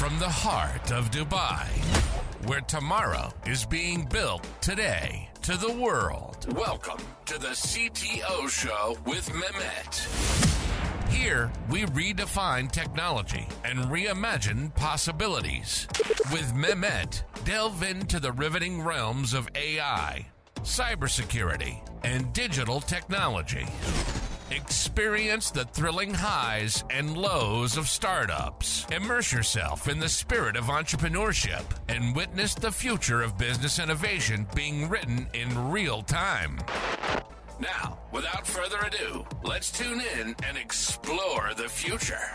from the heart of Dubai, where tomorrow is being built today to the world. Welcome to the CTO Show with Mehmet. Here, we redefine technology and reimagine possibilities. With Mehmet, delve into the riveting realms of AI, cybersecurity, and digital technology. Experience the thrilling highs and lows of startups. Immerse yourself in the spirit of entrepreneurship and witness the future of business innovation being written in real time. Now, without further ado, let's tune in and explore the future.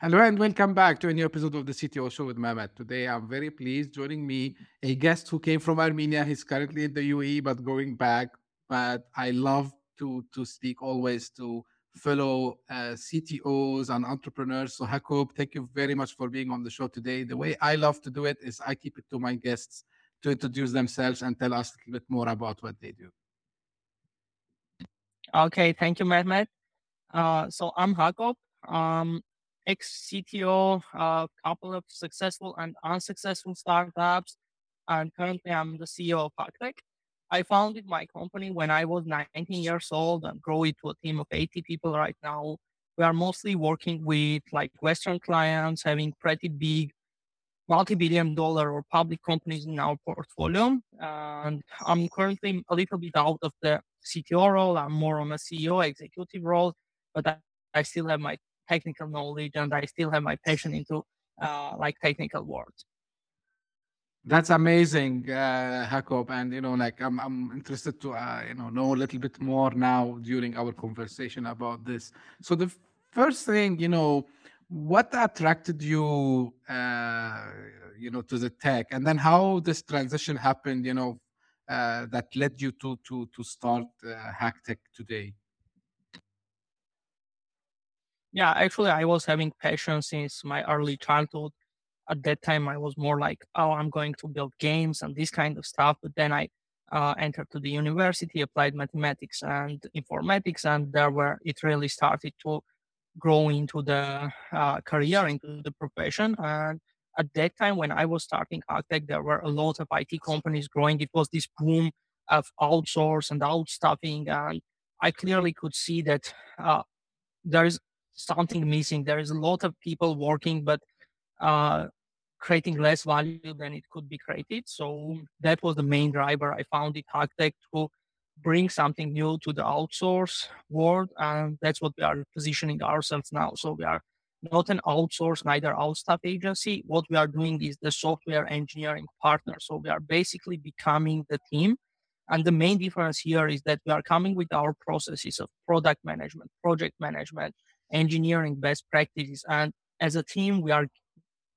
Hello and welcome back to a new episode of the CTO Show with Mehmet. Today I'm very pleased joining me a guest who came from Armenia. He's currently in the UAE but going back but I love to to speak always to fellow uh, CTOs and entrepreneurs. So Hakob, thank you very much for being on the show today. The way I love to do it is I keep it to my guests to introduce themselves and tell us a little bit more about what they do. Okay, thank you, Mehmet. Uh, so I'm Hakob, um, ex-CTO, a uh, couple of successful and unsuccessful startups, and currently I'm the CEO of Hacktech. I founded my company when I was 19 years old and grow it to a team of 80 people right now. We are mostly working with like Western clients, having pretty big multi-billion dollar or public companies in our portfolio. And I'm currently a little bit out of the CTO role. I'm more on a CEO executive role, but I, I still have my technical knowledge and I still have my passion into uh, like technical work. That's amazing, uh, Hakob. And you know, like I'm, I'm interested to uh, you know know a little bit more now during our conversation about this. So the first thing, you know, what attracted you, uh, you know, to the tech, and then how this transition happened, you know, uh, that led you to to to start uh, Hacktech today. Yeah, actually, I was having passion since my early childhood at that time I was more like, oh, I'm going to build games and this kind of stuff. But then I uh, entered to the university, applied mathematics and informatics, and there where it really started to grow into the uh, career, into the profession. And at that time, when I was starting Hacktech, there were a lot of IT companies growing. It was this boom of outsource and outstaffing, and I clearly could see that uh, there is something missing. There is a lot of people working, but uh, creating less value than it could be created. So that was the main driver. I found it Hacktech to bring something new to the outsource world. And that's what we are positioning ourselves now. So we are not an outsource, neither outstaff agency. What we are doing is the software engineering partner. So we are basically becoming the team. And the main difference here is that we are coming with our processes of product management, project management, engineering best practices. And as a team, we are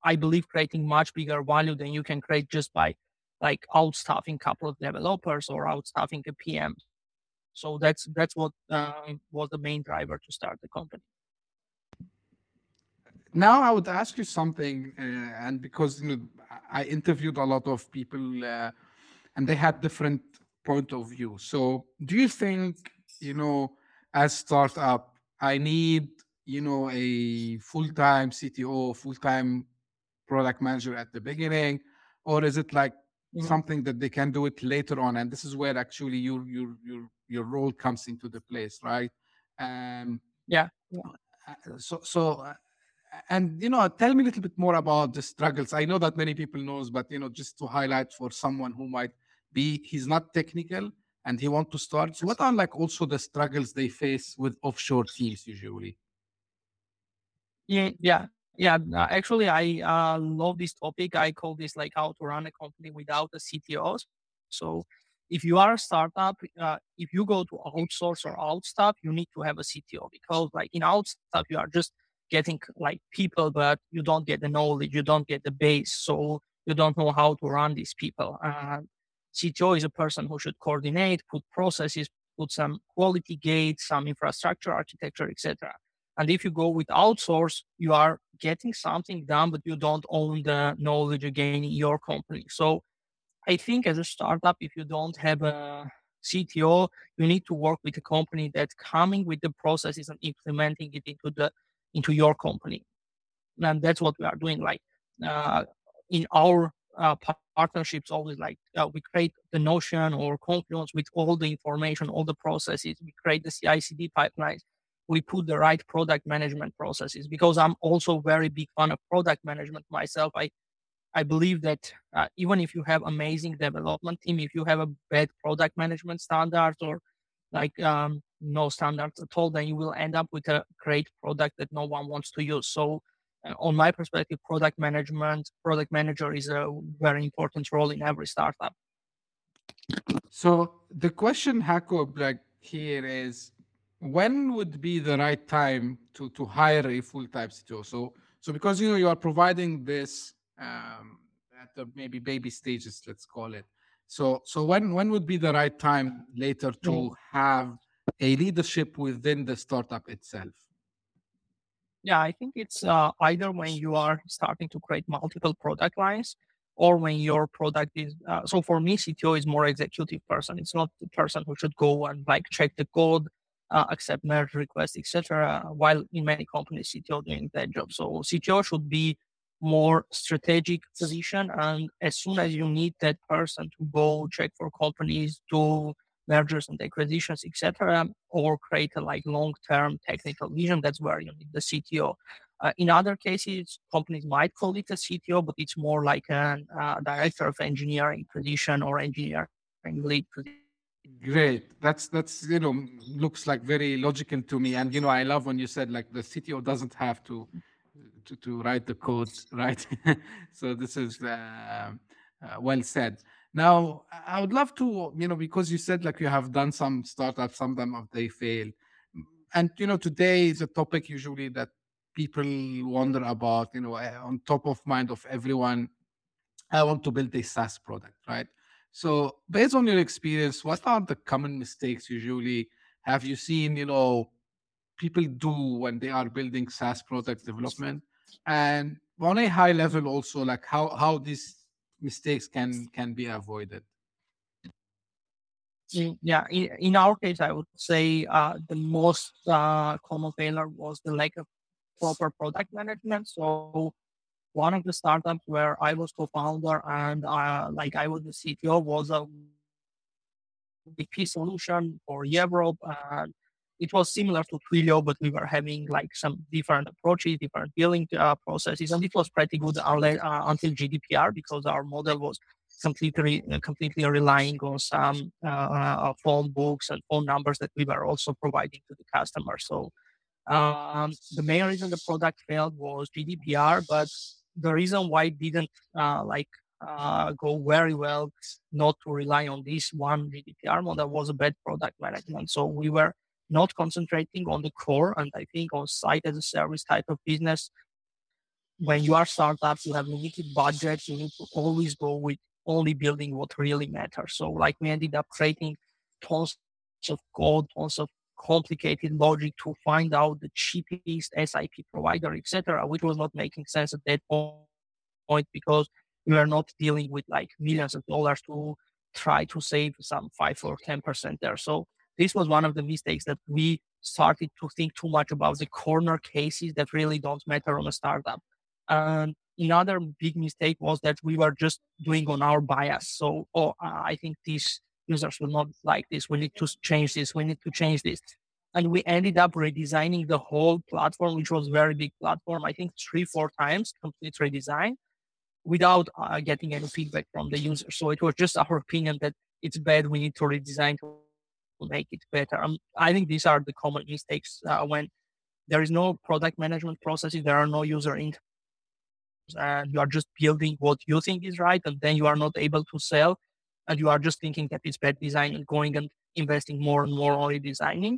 I believe creating much bigger value than you can create just by like outstaffing a couple of developers or outstaffing a PM. So that's that's what uh, was the main driver to start the company. Now I would ask you something, uh, and because you know I interviewed a lot of people, uh, and they had different point of view. So do you think you know as startup I need you know a full time CTO, full time product manager at the beginning, or is it like mm-hmm. something that they can do it later on? And this is where actually your your your your role comes into the place, right? Um, yeah. Uh, so so. Uh, and you know, tell me a little bit more about the struggles. I know that many people knows, but you know, just to highlight for someone who might be he's not technical and he want to start. So what are like also the struggles they face with offshore teams usually? Yeah, yeah. Yeah, uh, actually, I uh, love this topic. I call this like how to run a company without a CTOs. So, if you are a startup, uh, if you go to outsource or outstaff, you need to have a CTO because, like in outstaff, you are just getting like people, but you don't get the knowledge, you don't get the base, so you don't know how to run these people. CTO is a person who should coordinate, put processes, put some quality gates, some infrastructure architecture, etc. And if you go with outsource, you are getting something done, but you don't own the knowledge again in your company. So I think as a startup, if you don't have a CTO, you need to work with a company that's coming with the processes and implementing it into the into your company. and that's what we are doing. Like uh, in our uh, partnerships, always like uh, we create the Notion or Confluence with all the information, all the processes. We create the CI/CD pipelines. We put the right product management processes because I'm also very big fan of product management myself. I I believe that uh, even if you have amazing development team, if you have a bad product management standards or like um, no standards at all, then you will end up with a great product that no one wants to use. So, uh, on my perspective, product management, product manager is a very important role in every startup. So the question, Hakob, like here is, when would be the right time to to hire a full time CTO? So so because you know you are providing this um, at the maybe baby stages, let's call it. So, so when when would be the right time later to have a leadership within the startup itself? Yeah, I think it's uh, either when you are starting to create multiple product lines or when your product is uh, so for me cto is more executive person it's not the person who should go and like check the code uh, accept merge requests etc while in many companies cto doing that job so cto should be more strategic position. And as soon as you need that person to go check for companies, do mergers and acquisitions, etc., or create a like long-term technical vision, that's where you need the CTO. Uh, in other cases, companies might call it a CTO, but it's more like a uh, director of engineering position or engineering lead position. Great. That's that's you know looks like very logical to me. And you know I love when you said like the CTO doesn't have to to, to write the code, right? so this is uh, uh, well said. Now, I would love to, you know, because you said like you have done some startups, some of them they fail, and you know, today is a topic usually that people wonder about. You know, eh, on top of mind of everyone. I want to build a SaaS product, right? So, based on your experience, what are the common mistakes usually have you seen? You know, people do when they are building SaaS product development, and on a high level also like how how these mistakes can can be avoided yeah in, in our case i would say uh, the most uh, common failure was the lack of proper product management so one of the startups where i was co-founder and uh, like i was the cto was a VoIP solution for europe and it was similar to Twilio, but we were having like some different approaches, different billing uh, processes, and it was pretty good uh, until GDPR because our model was completely uh, completely relying on some uh, uh, phone books and phone numbers that we were also providing to the customer. So um, the main reason the product failed was GDPR, but the reason why it didn't uh, like go very well not to rely on this one GDPR model was a bad product management. So we were not concentrating on the core and I think on site as a service type of business. When you are startup, you have limited budget, you need to always go with only building what really matters. So like we ended up creating tons of code, tons of complicated logic to find out the cheapest SIP provider, etc., which was not making sense at that point because we were not dealing with like millions of dollars to try to save some five or ten percent there. So this was one of the mistakes that we started to think too much about the corner cases that really don't matter on a startup. And another big mistake was that we were just doing on our bias. So, oh, I think these users will not like this. We need to change this. We need to change this. And we ended up redesigning the whole platform, which was very big platform. I think three, four times complete redesign without uh, getting any feedback from the user. So it was just our opinion that it's bad. We need to redesign to make it better. Um, I think these are the common mistakes uh, when there is no product management processes, there are no user interfaces, and you are just building what you think is right, and then you are not able to sell, and you are just thinking that it's bad design and going and investing more and more on redesigning.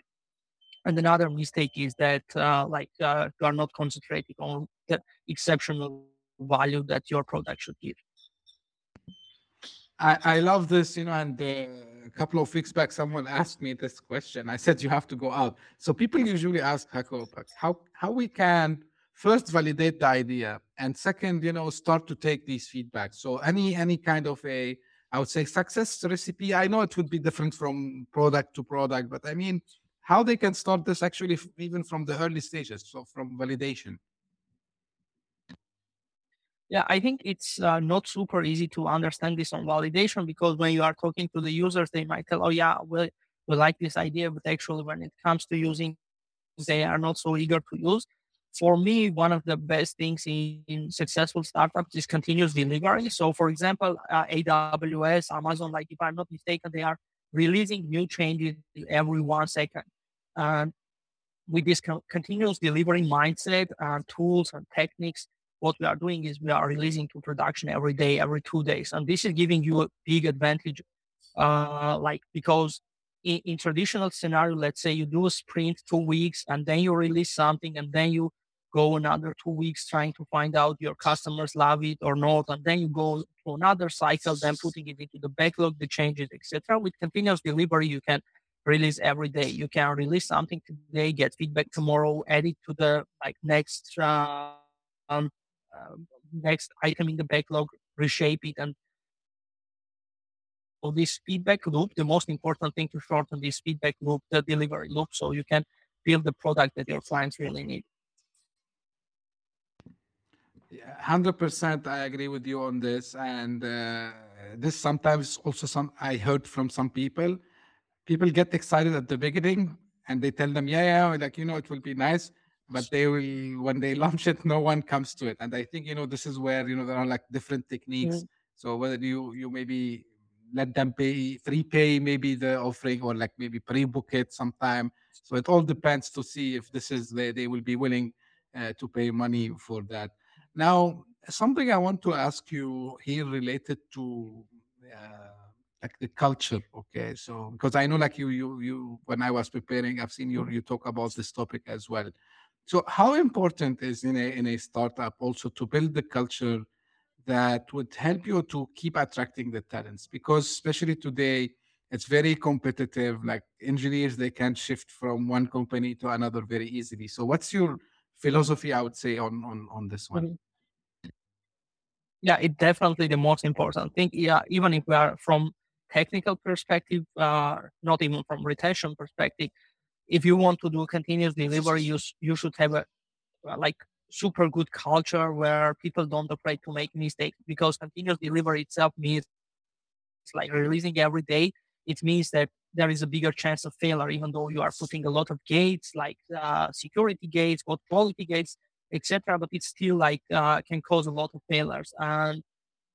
And another mistake is that uh, like uh, you are not concentrating on the exceptional value that your product should give. I, I love this, you know, and uh, a couple of weeks back, someone asked me this question. I said, you have to go out. So people usually ask how, how we can first validate the idea and second, you know, start to take these feedbacks. So any, any kind of a, I would say success recipe, I know it would be different from product to product, but I mean, how they can start this actually even from the early stages, so from validation. Yeah, I think it's uh, not super easy to understand this on validation because when you are talking to the users, they might tell, "Oh yeah, we like this idea," but actually, when it comes to using, they are not so eager to use. For me, one of the best things in, in successful startups is continuous delivery. So, for example, uh, AWS, Amazon, like if I'm not mistaken, they are releasing new changes every one second. With this continuous delivery mindset and tools and techniques, what we are doing is we are releasing to production every day, every two days. And this is giving you a big advantage. Uh, like because in, in traditional scenario, let's say you do a sprint two weeks and then you release something and then you go another two weeks trying to find out your customers love it or not. And then you go to another cycle, then putting it into the backlog, the changes, etc. With continuous delivery, you can release every day. You can release something today, get feedback tomorrow, add it to the like next uh, um, uh, next item in the backlog, reshape it, and so this feedback loop. The most important thing to shorten this feedback loop, the delivery loop, so you can build the product that your clients really need. Hundred percent, I agree with you on this, and uh, this sometimes also some I heard from some people people get excited at the beginning and they tell them, yeah, yeah, like, you know, it will be nice. But they will, when they launch it, no one comes to it. And I think, you know, this is where, you know, there are like different techniques. Mm-hmm. So whether you, you maybe let them pay, free pay maybe the offering or like maybe pre-book it sometime. So it all depends to see if this is, they, they will be willing uh, to pay money for that. Now, something I want to ask you here related to uh, like the culture okay? So because i know like you you you when i was preparing i've seen you you talk about this topic as well. So how important is in a in a startup also to build the culture that would help you to keep attracting the talents? Because especially today it's very competitive like engineers they can shift from one company to another very easily. So what's your philosophy i would say on on on this one mm-hmm. yeah it's definitely the most important thing yeah even if we are from technical perspective, uh, not even from retention perspective, if you want to do continuous delivery, you, you should have a, a like super good culture where people don't afraid to make mistakes because continuous delivery itself means it's like releasing every day. It means that there is a bigger chance of failure, even though you are putting a lot of gates like uh, security gates, quality gates, etc. But it still like uh, can cause a lot of failures. And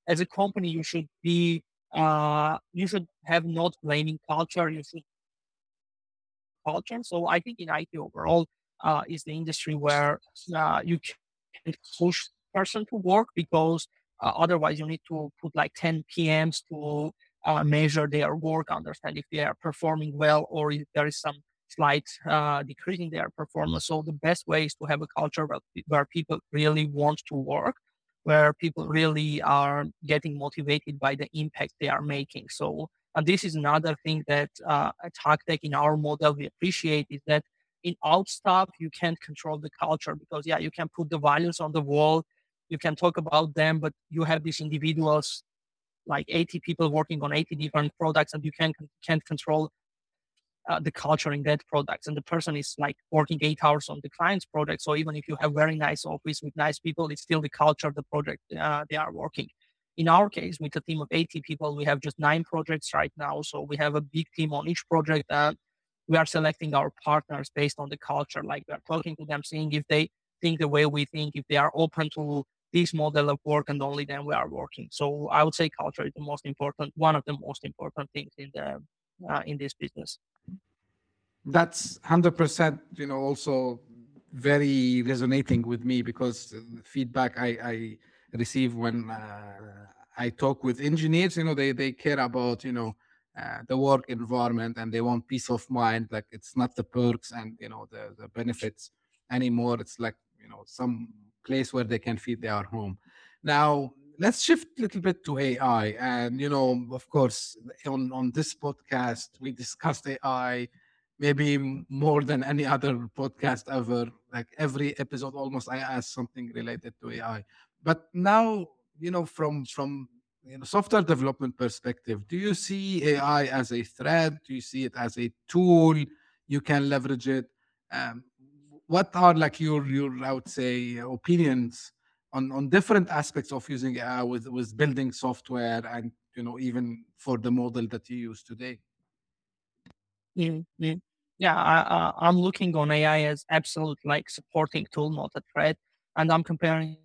as a company, you should be uh, you should have not blaming culture. You should culture. So I think in IT overall uh, is the industry where uh, you can push person to work because uh, otherwise you need to put like 10 PMs to uh, measure their work, understand if they are performing well or if there is some slight uh, decrease in their performance. So the best way is to have a culture where, people really want to work where people really are getting motivated by the impact they are making. So, and this is another thing that uh, at HackTech in our model we appreciate is that in Outstaff you can't control the culture because yeah, you can put the values on the wall, you can talk about them, but you have these individuals like 80 people working on 80 different products and you can can't control uh, the culture in that product. And the person is like working eight hours on the client's project so even if you have very nice office with nice people it's still the culture of the project uh, they are working. In our case with a team of 80 people we have just nine projects right now. So we have a big team on each project and we are selecting our partners based on the culture. Like we are talking to them seeing if they think the way we think if they are open to this model of work and only then we are working. So i would say culture is the most important one of the most important things in the uh, in this business. That's 100% you know also very resonating with me because feedback i, I receive when uh, i talk with engineers you know they, they care about you know uh, the work environment and they want peace of mind like it's not the perks and you know the, the benefits anymore. It's like you know some place where they can feed their home now let's shift a little bit to ai and you know of course on on this podcast we discussed ai maybe more than any other podcast ever. Like every episode, almost I ask something related to AI. But now, you know, from from you know, software development perspective, do you see AI as a threat? Do you see it as a tool? You can leverage it. Um, what are like your your I would say opinions on on different aspects of using AI with with building software and you know even for the model that you use today. Mm-hmm. Yeah, I, I'm looking on AI as absolute like supporting tool, not a threat, and I'm comparing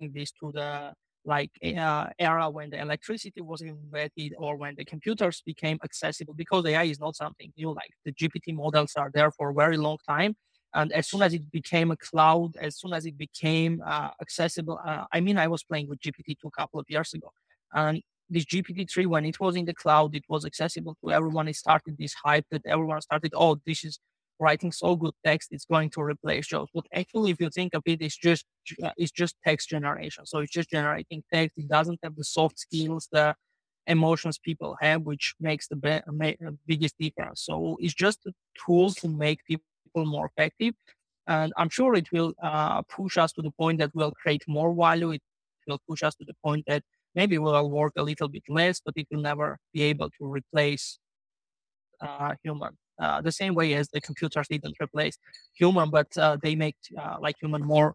this to the like uh, era when the electricity was invented or when the computers became accessible because AI is not something new. Like the GPT models are there for a very long time. And as soon as it became a cloud, as soon as it became uh, accessible, uh, I mean, I was playing with GPT-2 a couple of years ago. And this GPT-3, when it was in the cloud, it was accessible to everyone. It started this hype that everyone started, oh, this is writing so good text, it's going to replace jobs. But actually, if you think of it, it's just uh, it's just text generation. So it's just generating text. It doesn't have the soft skills, the emotions people have, which makes the be- biggest difference. So it's just a tool to make people more effective. And I'm sure it will uh, push us to the point that we'll create more value. It will push us to the point that maybe we'll work a little bit less, but it will never be able to replace uh, human. Uh, the same way as the computers didn't replace human, but uh, they make uh, like human more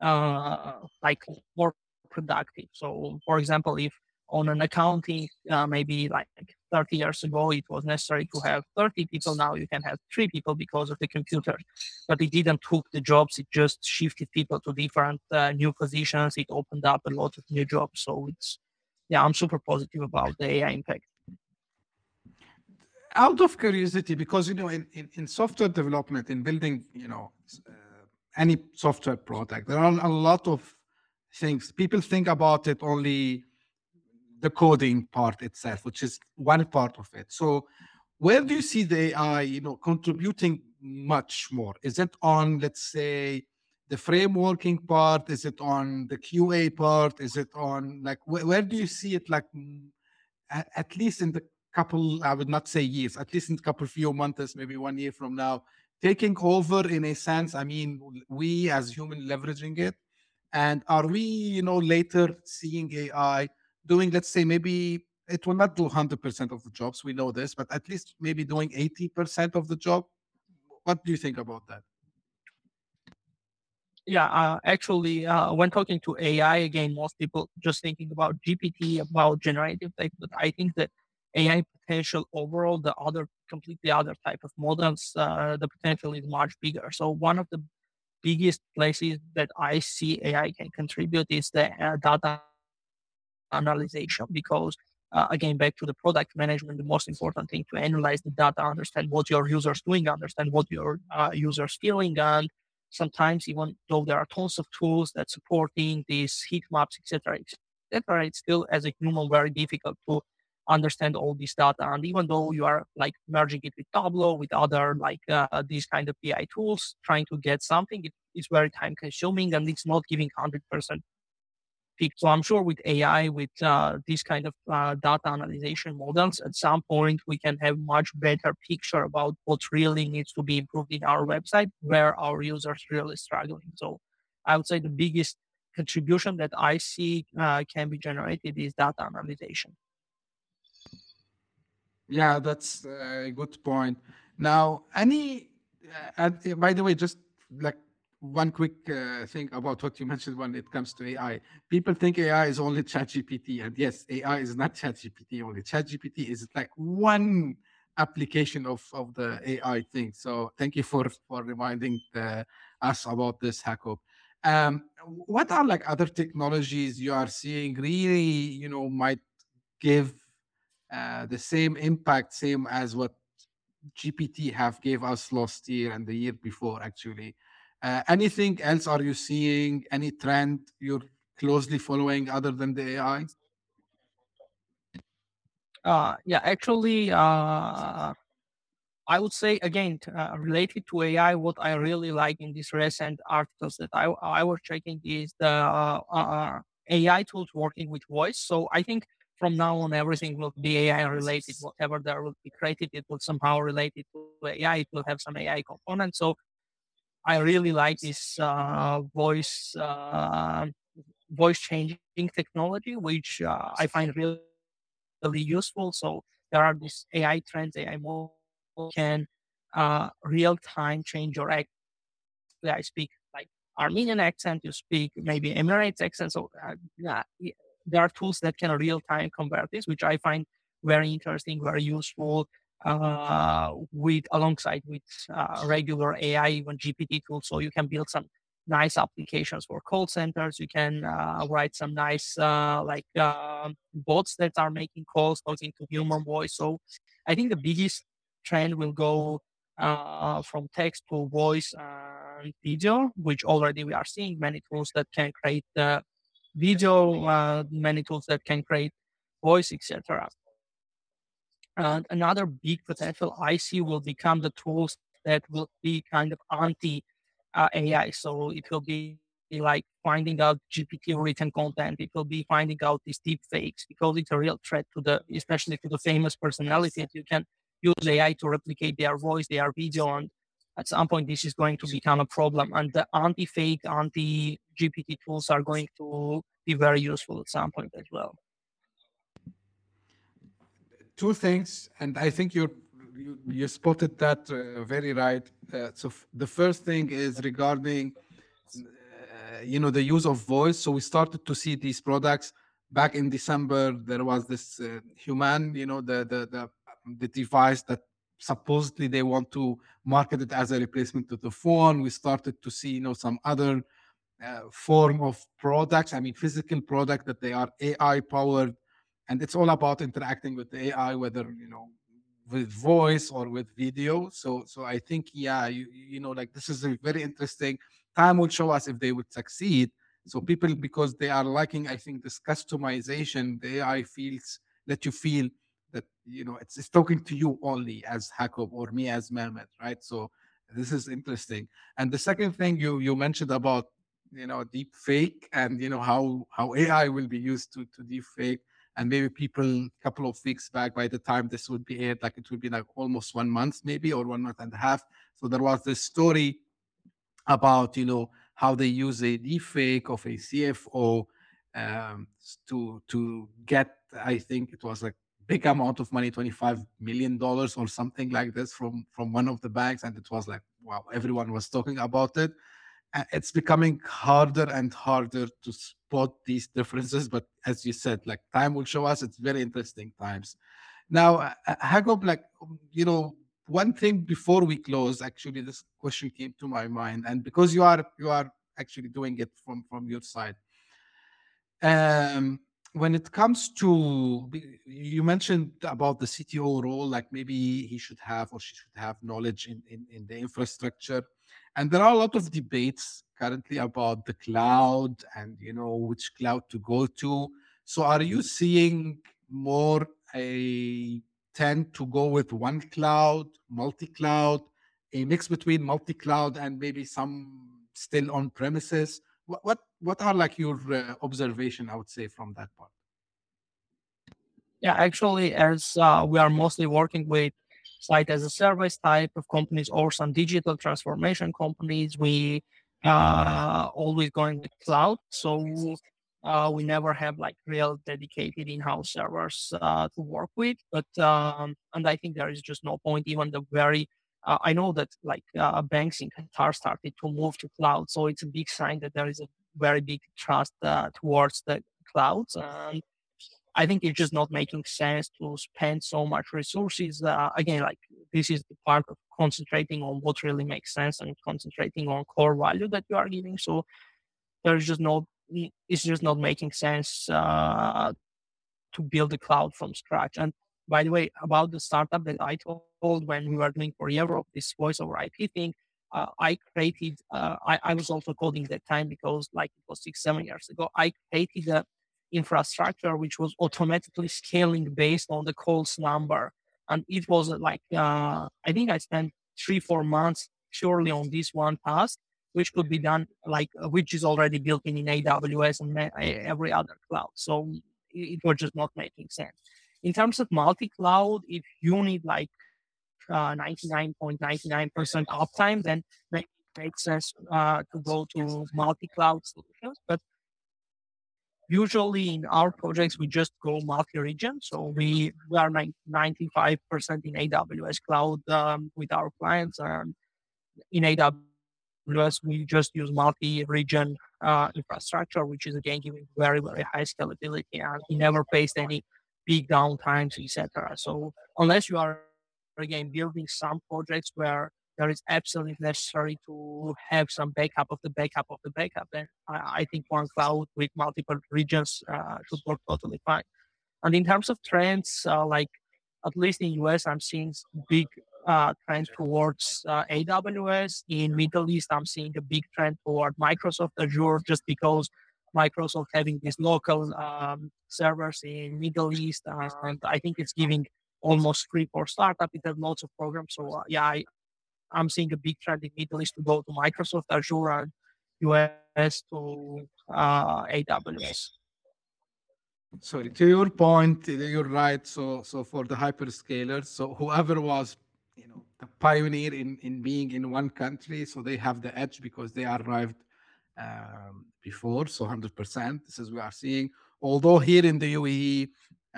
uh, like more productive. So, for example, if on an accounting, uh, maybe like 30 years ago, it was necessary to have 30 people. Now you can have three people because of the computer. But it didn't took the jobs. It just shifted people to different uh, new positions. It opened up a lot of new jobs. So it's, yeah, I'm super positive about the AI impact out of curiosity, because you know, in, in, in software development, in building, you know, uh, any software product, there are a lot of things. People think about it only the coding part itself, which is one part of it. So, where do you see the AI, you know, contributing much more? Is it on, let's say, the frameworking part? Is it on the QA part? Is it on like where, where do you see it like at, at least in the couple, I would not say years, at least in a couple few months, maybe one year from now, taking over in a sense. I mean, we as human leveraging it, and are we, you know, later seeing AI doing, let's say, maybe it will not do 100% of the jobs. We know this, but at least maybe doing 80% of the job. What do you think about that? Yeah, uh, actually, uh, when talking to AI, again, most people just thinking about GPT, about generative text, but I think that AI potential overall, the other completely other type of models, uh, the potential is much bigger. So one of the biggest places that I see AI can contribute is the uh, data analysis because uh, again back to the product management the most important thing to analyze the data understand what your users doing understand what your uh, users feeling and sometimes even though there are tons of tools that supporting these heat maps etc etc it's still as a human very difficult to understand all this data. And even though you are like merging it with Tableau, with other like uh, these kind of BI tools, trying to get something, it is very time consuming and it's not giving 100% peak. So I'm sure with AI, with uh, these kind of uh, data analysis models, at some point we can have much better picture about what really needs to be improved in our website, where our users really struggling. So I would say the biggest contribution that I see uh, can be generated is data analysis. Yeah, that's a good point. Now, any, uh, by the way, just like one quick uh, thing about what you mentioned when it comes to AI. People think AI is only ChatGPT, and yes, AI is not ChatGPT only. ChatGPT is like one application of of the AI thing. So thank you for for reminding the, uh, us about this, Hakob. Um, what are like other technologies you are seeing really, you know, might give uh, the same impact, same as what GPT have gave us last year and the year before, actually. Uh, anything else are you seeing? Any trend you're closely following other than the AI? Uh, yeah, actually, uh, I would say again uh, related to AI, what I really like in these recent articles that I I was checking is the uh, uh, AI tools working with voice. So I think from now on, everything will be AI related. Whatever there will be created, it will somehow relate it to AI. It will have some AI component. So I really like this uh, voice uh, voice changing technology, which uh, I find really, really useful. So there are these AI trends, AI models can uh, real time change your act. I speak like Armenian accent, you speak maybe Emirates accent. So uh, yeah, there are tools that can real time convert this, which I find very interesting, very useful. Uh, with alongside with uh, regular AI, even GPT tools, so you can build some nice applications for call centers. You can uh, write some nice uh, like uh, bots that are making calls talking to human voice. So I think the biggest trend will go uh, from text to voice and video, which already we are seeing many tools that can create uh, video, many tools that can create voice, etc. And another big potential I see will become the tools that will be kind of anti uh, AI. So it will be like finding out GPT written content. It will be finding out these deep fakes because it's a real threat to the, especially to the famous personalities. You can use AI to replicate their voice, their video, and at some point this is going to become a problem. And the anti-fake, anti-GPT tools are going to be very useful at some point as well. Two things, and I think you you, you spotted that uh, very right. Uh, so f- the first thing is regarding uh, you know the use of voice. So we started to see these products back in December. There was this uh, human, you know, the the the the device that supposedly they want to market it as a replacement to the phone. We started to see, you know, some other uh, form of products. I mean, physical product that they are AI powered, and it's all about interacting with the AI, whether you know with voice or with video. So, so I think, yeah, you you know, like this is a very interesting. Time will show us if they would succeed. So people, because they are liking, I think, this customization, the AI feels let you feel that you know it's, it's talking to you only as Hakob or me as Mehmet, right? So this is interesting. And the second thing you you mentioned about you know deep fake and you know how how AI will be used to to deep fake and maybe people a couple of weeks back by the time this would be aired like it would be like almost one month maybe or one month and a half. So there was this story about you know how they use a deep fake of a cfo um, to to get i think it was like big amount of money 25 million dollars or something like this from from one of the banks and it was like wow everyone was talking about it it's becoming harder and harder to spot these differences but as you said like time will show us it's very interesting times. Now uh, uh, Hakob, like um, you know one thing before we close actually this question came to my mind and because you are you are actually doing it from from your side um when it comes to you mentioned about the cto role like maybe he should have or she should have knowledge in, in, in the infrastructure and there are a lot of debates currently about the cloud and you know which cloud to go to. So are you seeing more a tend to go with one cloud multi-cloud a mix between multi-cloud and maybe some still on premises what what, what are like your uh, observation i would say from that part? Yeah actually as uh, we are mostly working with site as a service type of companies or some digital transformation companies we uh, always going with cloud so uh, we never have like real dedicated in-house servers uh, to work with but um, and i think there is just no point even the very uh, I know that like uh, banks in Qatar started to move to cloud, so it's a big sign that there is a very big trust uh, towards the clouds. And I think it's just not making sense to spend so much resources. Uh, again, like this is the part of concentrating on what really makes sense and concentrating on core value that you are giving. So there's just no, it's just not making sense uh, to build a cloud from scratch. And by the way, about the startup that I told when we were doing for Europe, this voice over IP thing, uh, I created, uh, I, I, was also coding that time because like it was six, seven years ago, I created a infrastructure which was automatically scaling based on the calls number. And it was like, uh, I think I spent three, four months purely on this one task, which could be done like, uh, which is already built in, in AWS and every other cloud. So it, it was just not making sense. In terms of multi-cloud, if you need like 99.99% uh, uptime, then it makes sense uh, to go to multi-cloud solutions. But usually in our projects, we just go multi-region. So we, we are 95% in AWS cloud um, with our clients. And in AWS, we just use multi-region uh, infrastructure, which is again giving very, very high scalability and he never faced any big downtimes, etc. So unless you are again building some projects where there is absolutely necessary to have some backup of the backup of the backup, then I, I think one cloud with multiple regions uh, should work totally fine. And in terms of trends, uh, like at least in US, I'm seeing big uh, towards uh, AWS. In Middle East, I'm seeing a big trend toward Microsoft Azure, just because Microsoft having these local um, servers in Middle East, and I think it's giving almost free for startup. It has lots of programs. So uh, yeah, I, I'm seeing a big trend in Middle East to go to Microsoft Azure and US to uh, AWS. Sorry, to your point, you're right. So, so for the hyperscalers, so whoever was, you know, the pioneer in in being in one country, so they have the edge because they arrived um, before. So, hundred percent. This is we are seeing. Although here in the UAE,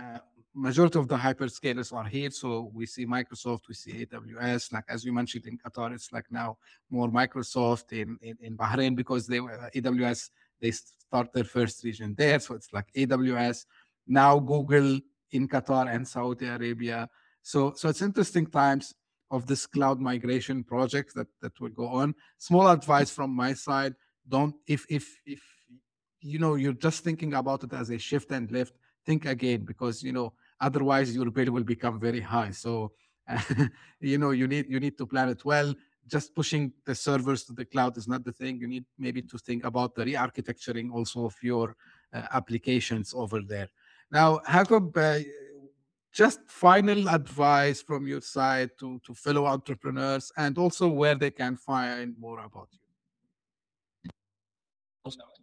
uh, majority of the hyperscalers are here. So we see Microsoft, we see AWS. Like as you mentioned in Qatar, it's like now more Microsoft in in, in Bahrain because they were uh, AWS they start their first region there. So it's like AWS, now Google in Qatar and Saudi Arabia. So so it's interesting times of this cloud migration project that that will go on. Small advice from my side: don't if if if you know you're just thinking about it as a shift and lift, think again because you know otherwise your bill will become very high. So you know you need you need to plan it well just pushing the servers to the cloud is not the thing. You need maybe to think about the re-architecturing also of your uh, applications over there. Now, Hakob, uh, just final advice from your side to, to fellow entrepreneurs and also where they can find more about you.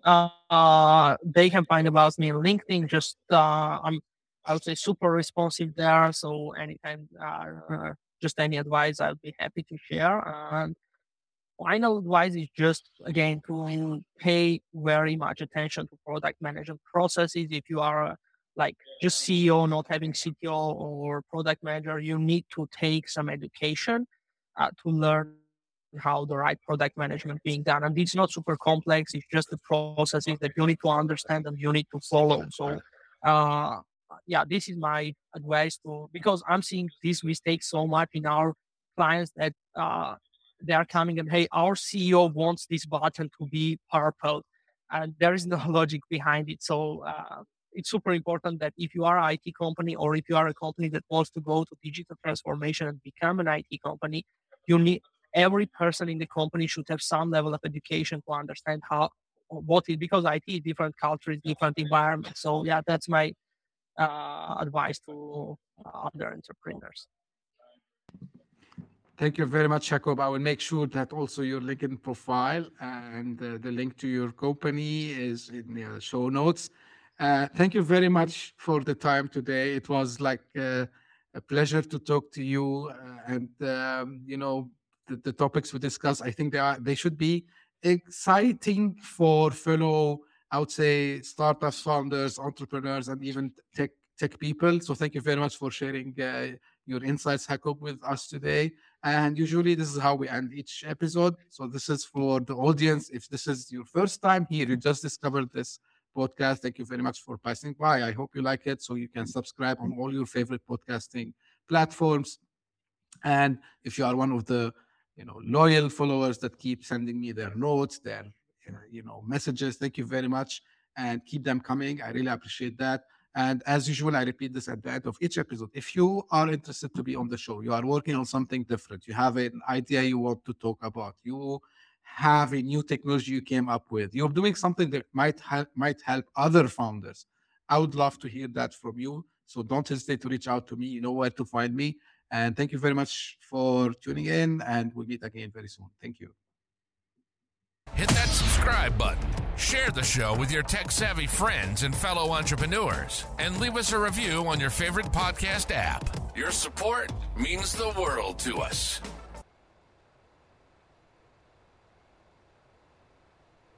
Uh, they can find about me on LinkedIn. Just uh, I'm, I would say, super responsive there. So anytime uh, just any advice, I'll be happy to share. And final advice is just again to pay very much attention to product management processes. If you are like just CEO, not having CTO or product manager, you need to take some education uh, to learn how the right product management being done. And it's not super complex. It's just the processes that you need to understand and you need to follow. So uh, yeah, this is my advice to because I'm seeing these mistakes so much in our clients that uh, they are coming and hey, our CEO wants this button to be purple, and there is no logic behind it. So uh, it's super important that if you are an IT company or if you are a company that wants to go to digital transformation and become an IT company, you need every person in the company should have some level of education to understand how what is because IT is different cultures, different environment. So yeah, that's my uh, advice to uh, other entrepreneurs. Thank you very much, Hakob. I will make sure that also your LinkedIn profile and uh, the link to your company is in the show notes. Uh, thank you very much for the time today. It was like uh, a pleasure to talk to you, uh, and um, you know the, the, topics we discussed. I think they are they should be exciting for fellow I would say startups, founders, entrepreneurs, and even tech tech people. So thank you very much for sharing uh, your insights, Hakob, with us today. And usually this is how we end each episode. So this is for the audience. If this is your first time here, you just discovered this podcast. Thank you very much for passing by. I hope you like it. So you can subscribe on all your favorite podcasting platforms. And if you are one of the you know loyal followers that keep sending me their notes, their Uh, you know messages. Thank you very much and keep them coming. I really appreciate that. And as usual i repeat this at the end of each episode. If you are interested to be on the show you are working on something different you have an idea you want to talk about you have a new technology you came up with you're doing something that might help might help other founders i would love to hear that from you. So don't hesitate to reach out to me. You know where to find me. And thank you very much for tuning in and we'll meet again very soon. Thank you hit that subscribe button, share the show with your tech savvy friends and fellow entrepreneurs, and leave us a review on your favorite podcast app. Your support means the world to us.